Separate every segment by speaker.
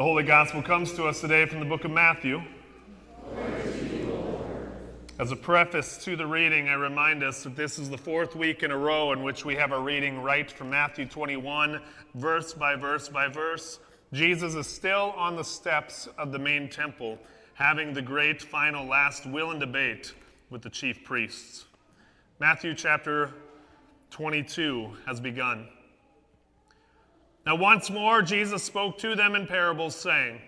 Speaker 1: The Holy Gospel comes to us today from the book of Matthew. As a preface to the reading, I remind us that this is the fourth week in a row in which we have a reading right from Matthew 21, verse by verse by verse. Jesus is still on the steps of the main temple, having the great final last will and debate with the chief priests. Matthew chapter 22 has begun. Now, once more, Jesus spoke to them in parables, saying,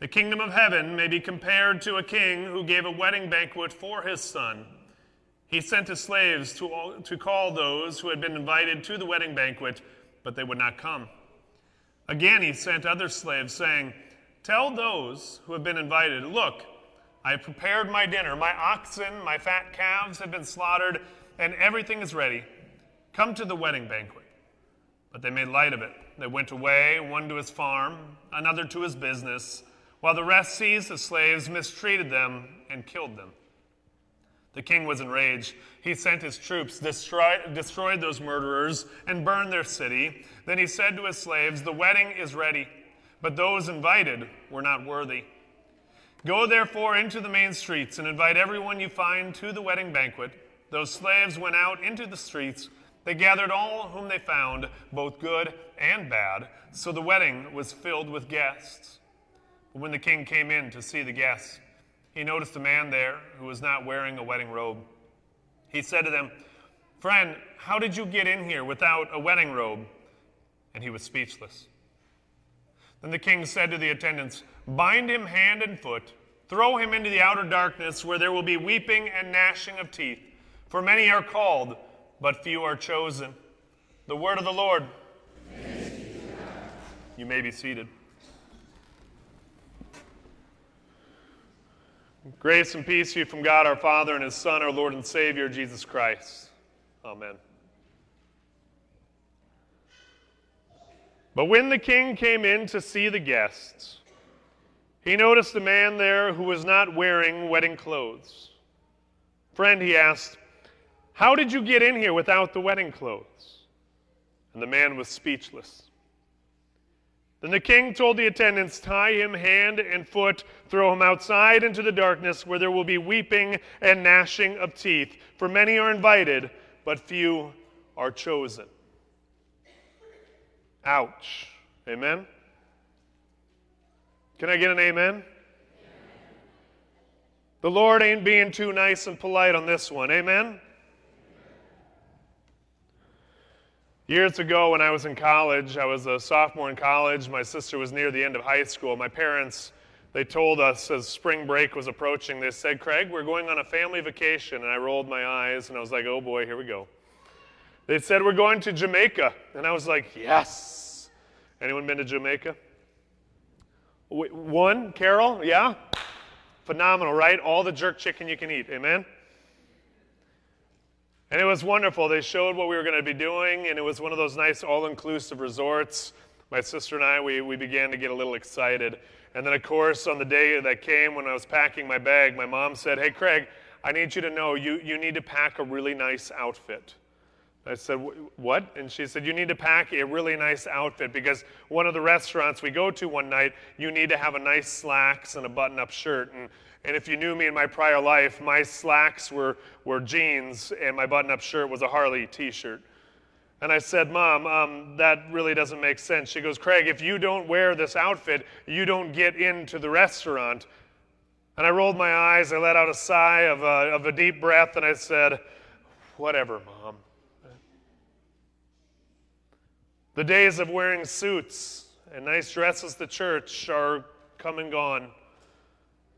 Speaker 1: The kingdom of heaven may be compared to a king who gave a wedding banquet for his son. He sent his slaves to, to call those who had been invited to the wedding banquet, but they would not come. Again, he sent other slaves, saying, Tell those who have been invited, Look, I have prepared my dinner. My oxen, my fat calves have been slaughtered, and everything is ready. Come to the wedding banquet. But they made light of it. They went away, one to his farm, another to his business, while the rest seized the slaves, mistreated them, and killed them. The king was enraged. He sent his troops, destroy, destroyed those murderers, and burned their city. Then he said to his slaves, The wedding is ready, but those invited were not worthy. Go therefore into the main streets and invite everyone you find to the wedding banquet. Those slaves went out into the streets they gathered all whom they found, both good and bad, so the wedding was filled with guests. But when the king came in to see the guests, he noticed a man there who was not wearing a wedding robe. He said to them, Friend, how did you get in here without a wedding robe? And he was speechless. Then the king said to the attendants, Bind him hand and foot, throw him into the outer darkness, where there will be weeping and gnashing of teeth. For many are called but few are chosen. The word of the Lord. You may be seated. Grace and peace to you from God our Father and His Son, our Lord and Savior, Jesus Christ. Amen. But when the king came in to see the guests, he noticed a man there who was not wearing wedding clothes. Friend, he asked, how did you get in here without the wedding clothes? And the man was speechless. Then the king told the attendants, Tie him hand and foot, throw him outside into the darkness, where there will be weeping and gnashing of teeth. For many are invited, but few are chosen. Ouch. Amen? Can I get an amen? The Lord ain't being too nice and polite on this one. Amen? Years ago, when I was in college, I was a sophomore in college. My sister was near the end of high school. My parents, they told us as spring break was approaching, they said, Craig, we're going on a family vacation. And I rolled my eyes and I was like, oh boy, here we go. They said, we're going to Jamaica. And I was like, yes. Anyone been to Jamaica? One, Carol? Yeah? Phenomenal, right? All the jerk chicken you can eat. Amen? And it was wonderful. They showed what we were going to be doing, and it was one of those nice all inclusive resorts. My sister and I, we, we began to get a little excited. And then, of course, on the day that came when I was packing my bag, my mom said, Hey, Craig, I need you to know you, you need to pack a really nice outfit. I said, What? And she said, You need to pack a really nice outfit because one of the restaurants we go to one night, you need to have a nice slacks and a button up shirt. And and if you knew me in my prior life, my slacks were, were jeans and my button up shirt was a Harley t shirt. And I said, Mom, um, that really doesn't make sense. She goes, Craig, if you don't wear this outfit, you don't get into the restaurant. And I rolled my eyes, I let out a sigh of a, of a deep breath, and I said, Whatever, Mom. The days of wearing suits and nice dresses to church are come and gone.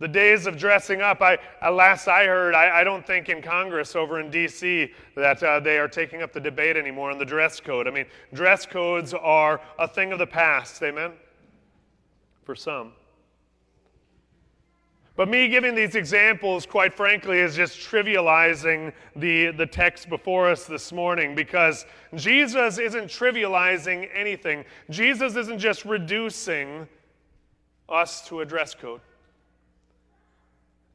Speaker 1: The days of dressing up, I, last I heard, I, I don't think in Congress over in D.C. that uh, they are taking up the debate anymore on the dress code. I mean, dress codes are a thing of the past, amen? For some. But me giving these examples, quite frankly, is just trivializing the, the text before us this morning because Jesus isn't trivializing anything. Jesus isn't just reducing us to a dress code.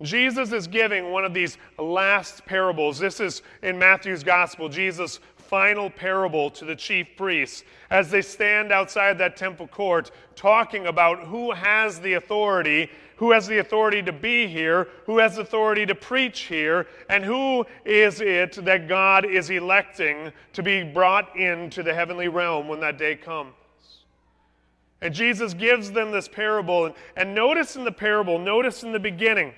Speaker 1: Jesus is giving one of these last parables. This is in Matthew's gospel, Jesus' final parable to the chief priests as they stand outside that temple court talking about who has the authority, who has the authority to be here, who has authority to preach here, and who is it that God is electing to be brought into the heavenly realm when that day comes. And Jesus gives them this parable. And, and notice in the parable, notice in the beginning,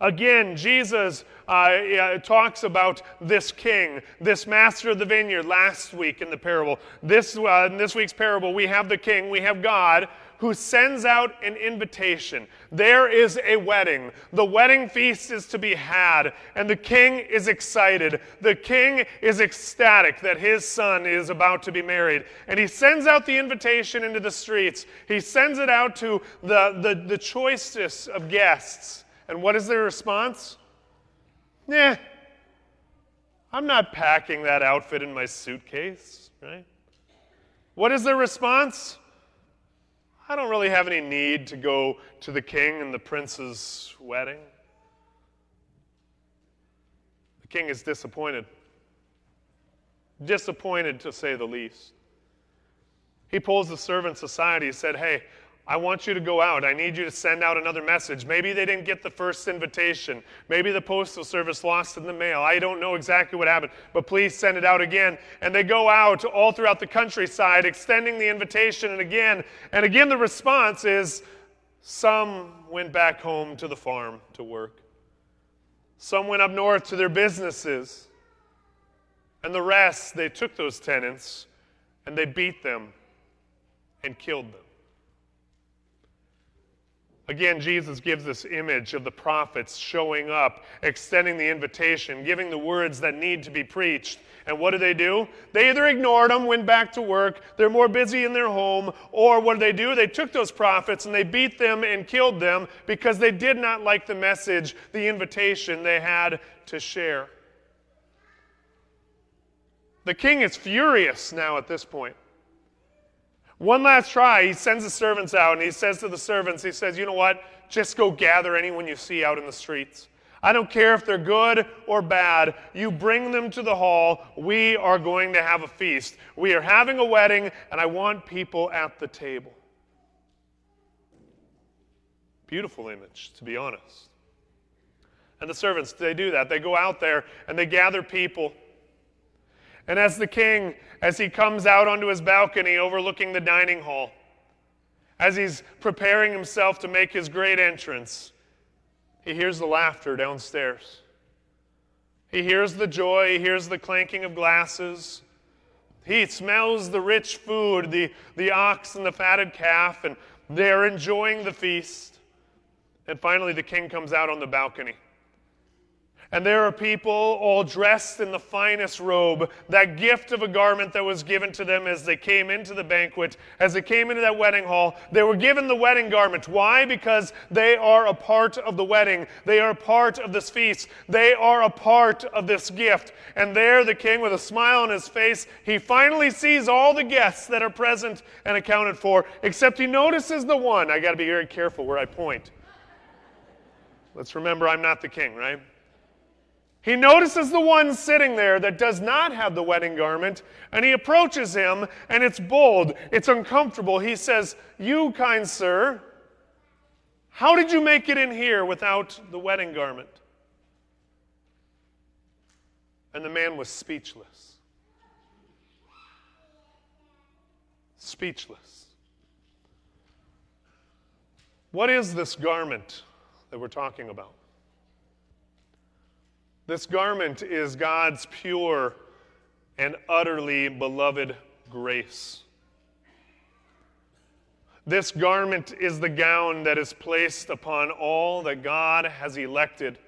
Speaker 1: Again, Jesus uh, talks about this king, this master of the vineyard last week in the parable. This, uh, in this week's parable, we have the king, we have God, who sends out an invitation. There is a wedding. The wedding feast is to be had, and the king is excited. The king is ecstatic that his son is about to be married. And he sends out the invitation into the streets. He sends it out to the, the, the choicest of guests. And what is their response? Nah, I'm not packing that outfit in my suitcase, right? What is their response? I don't really have any need to go to the king and the prince's wedding. The king is disappointed. Disappointed, to say the least. He pulls the servants aside. He said, Hey, I want you to go out. I need you to send out another message. Maybe they didn't get the first invitation. Maybe the postal service lost in the mail. I don't know exactly what happened, but please send it out again. And they go out all throughout the countryside, extending the invitation and again. And again, the response is some went back home to the farm to work, some went up north to their businesses. And the rest, they took those tenants and they beat them and killed them. Again, Jesus gives this image of the prophets showing up, extending the invitation, giving the words that need to be preached. And what do they do? They either ignored them, went back to work, they're more busy in their home, or what do they do? They took those prophets and they beat them and killed them because they did not like the message, the invitation they had to share. The king is furious now at this point. One last try, he sends the servants out and he says to the servants, he says, You know what? Just go gather anyone you see out in the streets. I don't care if they're good or bad. You bring them to the hall. We are going to have a feast. We are having a wedding, and I want people at the table. Beautiful image, to be honest. And the servants, they do that. They go out there and they gather people. And as the king, as he comes out onto his balcony overlooking the dining hall, as he's preparing himself to make his great entrance, he hears the laughter downstairs. He hears the joy, he hears the clanking of glasses. He smells the rich food, the, the ox and the fatted calf, and they're enjoying the feast. And finally, the king comes out on the balcony. And there are people all dressed in the finest robe, that gift of a garment that was given to them as they came into the banquet, as they came into that wedding hall. They were given the wedding garment. Why? Because they are a part of the wedding. They are a part of this feast. They are a part of this gift. And there, the king, with a smile on his face, he finally sees all the guests that are present and accounted for, except he notices the one. I got to be very careful where I point. Let's remember, I'm not the king, right? He notices the one sitting there that does not have the wedding garment, and he approaches him, and it's bold, it's uncomfortable. He says, You, kind sir, how did you make it in here without the wedding garment? And the man was speechless. Speechless. What is this garment that we're talking about? This garment is God's pure and utterly beloved grace. This garment is the gown that is placed upon all that God has elected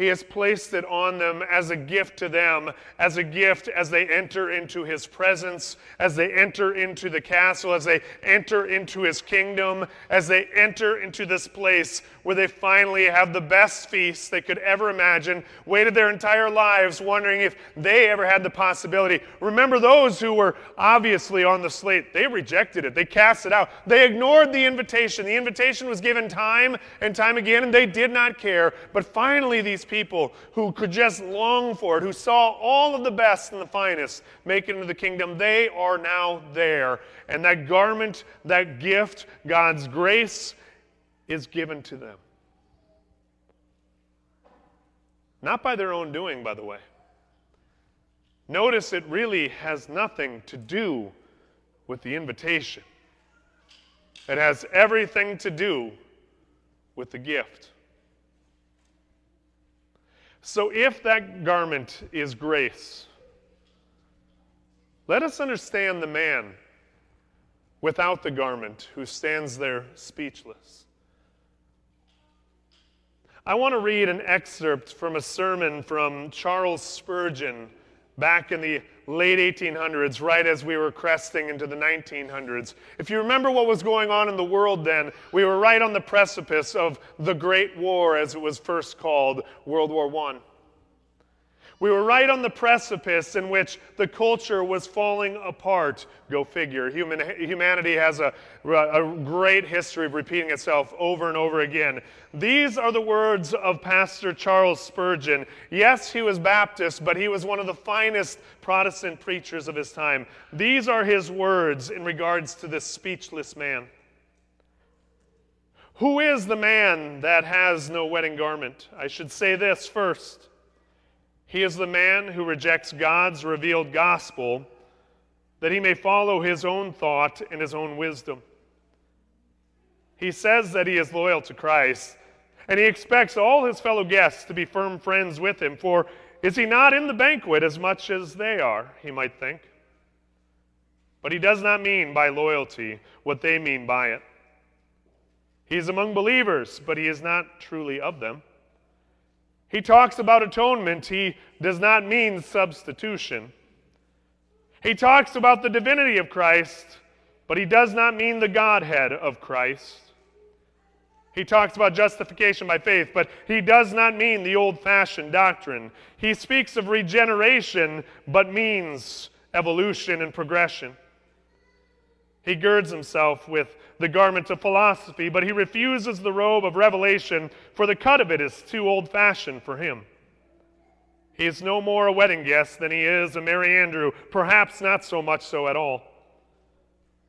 Speaker 1: he has placed it on them as a gift to them, as a gift as they enter into His presence, as they enter into the castle, as they enter into His kingdom, as they enter into this place where they finally have the best feast they could ever imagine, waited their entire lives wondering if they ever had the possibility. Remember those who were obviously on the slate, they rejected it, they cast it out, they ignored the invitation. The invitation was given time and time again, and they did not care. But finally, these people who could just long for it, who saw all of the best and the finest make it into the kingdom, they are now there. And that garment, that gift, God's grace, is given to them. Not by their own doing, by the way. Notice it really has nothing to do with the invitation, it has everything to do with the gift. So, if that garment is grace, let us understand the man without the garment who stands there speechless. I want to read an excerpt from a sermon from Charles Spurgeon back in the late 1800s, right as we were cresting into the 1900s. If you remember what was going on in the world then, we were right on the precipice of the Great War, as it was first called, World War I. We were right on the precipice in which the culture was falling apart. Go figure. Human, humanity has a, a great history of repeating itself over and over again. These are the words of Pastor Charles Spurgeon. Yes, he was Baptist, but he was one of the finest Protestant preachers of his time. These are his words in regards to this speechless man. Who is the man that has no wedding garment? I should say this first. He is the man who rejects God's revealed gospel that he may follow his own thought and his own wisdom. He says that he is loyal to Christ, and he expects all his fellow guests to be firm friends with him, for is he not in the banquet as much as they are, he might think? But he does not mean by loyalty what they mean by it. He is among believers, but he is not truly of them. He talks about atonement, he does not mean substitution. He talks about the divinity of Christ, but he does not mean the Godhead of Christ. He talks about justification by faith, but he does not mean the old fashioned doctrine. He speaks of regeneration, but means evolution and progression. He girds himself with the garment of philosophy, but he refuses the robe of revelation, for the cut of it is too old fashioned for him. He is no more a wedding guest than he is a merry andrew, perhaps not so much so at all.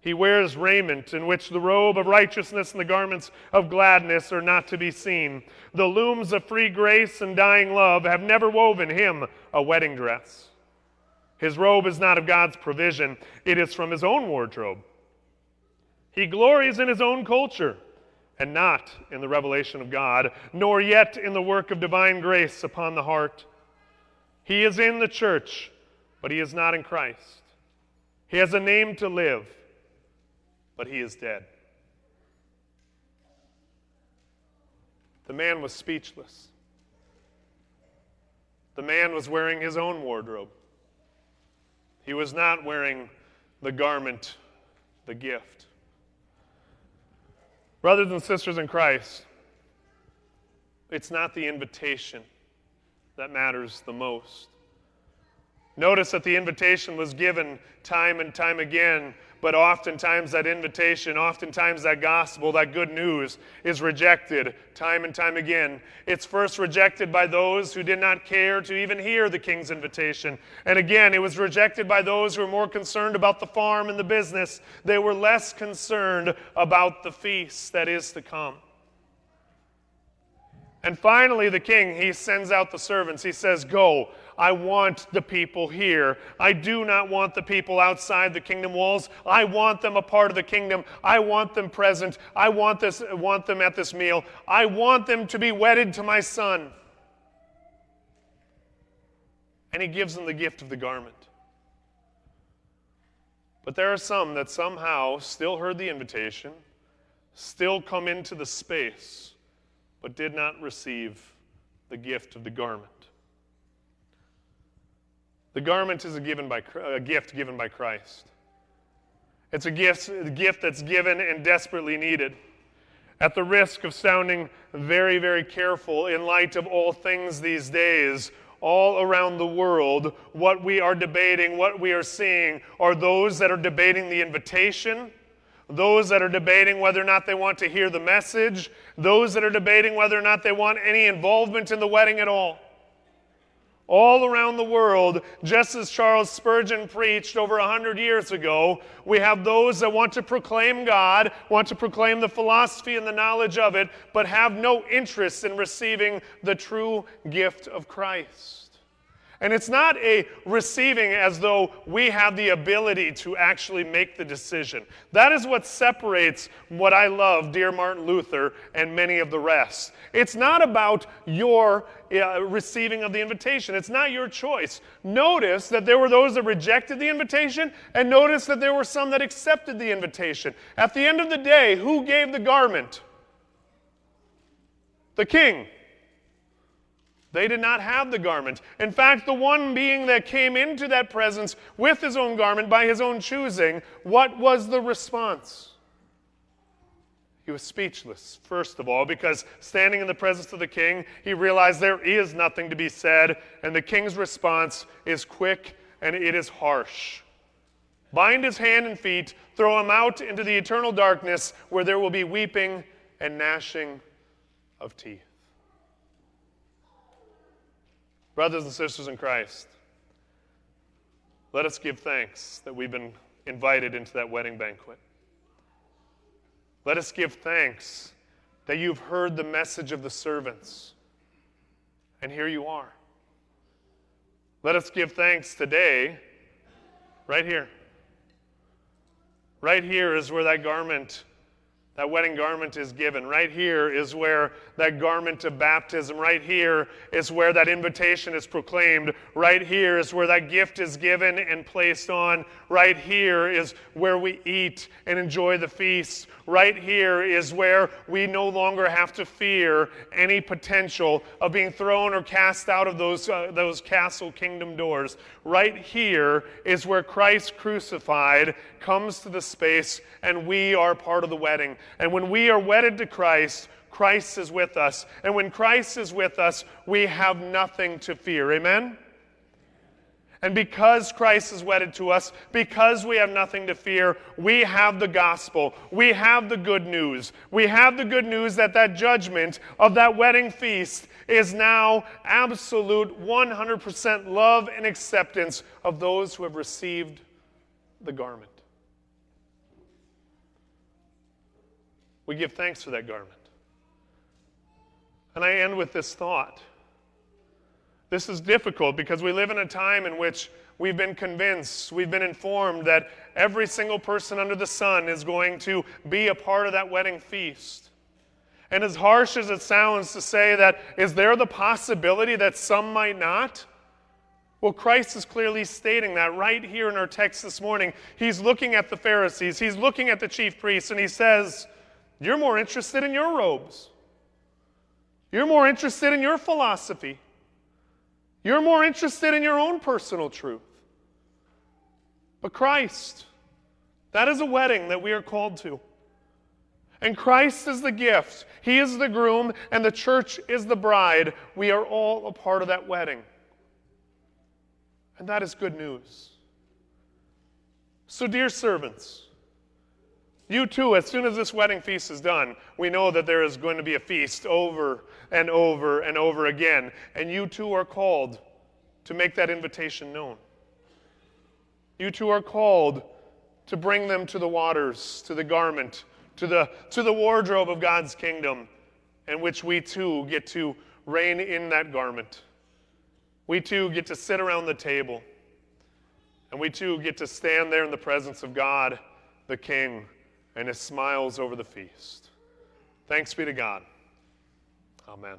Speaker 1: He wears raiment in which the robe of righteousness and the garments of gladness are not to be seen. The looms of free grace and dying love have never woven him a wedding dress. His robe is not of God's provision, it is from his own wardrobe. He glories in his own culture and not in the revelation of God, nor yet in the work of divine grace upon the heart. He is in the church, but he is not in Christ. He has a name to live, but he is dead. The man was speechless. The man was wearing his own wardrobe. He was not wearing the garment, the gift. Brothers and sisters in Christ, it's not the invitation that matters the most. Notice that the invitation was given time and time again but oftentimes, that invitation, oftentimes, that gospel, that good news is rejected time and time again. It's first rejected by those who did not care to even hear the king's invitation. And again, it was rejected by those who were more concerned about the farm and the business. They were less concerned about the feast that is to come. And finally, the king, he sends out the servants. He says, Go, I want the people here. I do not want the people outside the kingdom walls. I want them a part of the kingdom. I want them present. I want, this, want them at this meal. I want them to be wedded to my son. And he gives them the gift of the garment. But there are some that somehow still heard the invitation, still come into the space, but did not receive the gift of the garment. The garment is a, given by, a gift given by Christ. It's a gift, a gift that's given and desperately needed. At the risk of sounding very, very careful in light of all things these days, all around the world, what we are debating, what we are seeing, are those that are debating the invitation, those that are debating whether or not they want to hear the message, those that are debating whether or not they want any involvement in the wedding at all. All around the world, just as Charles Spurgeon preached over a hundred years ago, we have those that want to proclaim God, want to proclaim the philosophy and the knowledge of it, but have no interest in receiving the true gift of Christ. And it's not a receiving as though we have the ability to actually make the decision. That is what separates what I love, dear Martin Luther, and many of the rest. It's not about your uh, receiving of the invitation, it's not your choice. Notice that there were those that rejected the invitation, and notice that there were some that accepted the invitation. At the end of the day, who gave the garment? The king. They did not have the garment. In fact, the one being that came into that presence with his own garment by his own choosing, what was the response? He was speechless, first of all, because standing in the presence of the king, he realized there is nothing to be said, and the king's response is quick and it is harsh. Bind his hand and feet, throw him out into the eternal darkness where there will be weeping and gnashing of teeth. Brothers and sisters in Christ, let us give thanks that we've been invited into that wedding banquet. Let us give thanks that you've heard the message of the servants, and here you are. Let us give thanks today, right here. Right here is where that garment that wedding garment is given. Right here is where that garment of baptism, right here is where that invitation is proclaimed. Right here is where that gift is given and placed on. Right here is where we eat and enjoy the feast. Right here is where we no longer have to fear any potential of being thrown or cast out of those, uh, those castle kingdom doors. Right here is where Christ crucified comes to the space and we are part of the wedding. And when we are wedded to Christ, Christ is with us. And when Christ is with us, we have nothing to fear. Amen? And because Christ is wedded to us, because we have nothing to fear, we have the gospel. We have the good news. We have the good news that that judgment of that wedding feast is now absolute 100% love and acceptance of those who have received the garment. We give thanks for that garment. And I end with this thought. This is difficult because we live in a time in which we've been convinced, we've been informed that every single person under the sun is going to be a part of that wedding feast. And as harsh as it sounds to say that, is there the possibility that some might not? Well, Christ is clearly stating that right here in our text this morning. He's looking at the Pharisees, he's looking at the chief priests, and he says, you're more interested in your robes. You're more interested in your philosophy. You're more interested in your own personal truth. But Christ, that is a wedding that we are called to. And Christ is the gift. He is the groom, and the church is the bride. We are all a part of that wedding. And that is good news. So, dear servants, you too, as soon as this wedding feast is done, we know that there is going to be a feast over and over and over again. And you too are called to make that invitation known. You too are called to bring them to the waters, to the garment, to the, to the wardrobe of God's kingdom, in which we too get to reign in that garment. We too get to sit around the table, and we too get to stand there in the presence of God, the King and his smiles over the feast. Thanks be to God. Amen.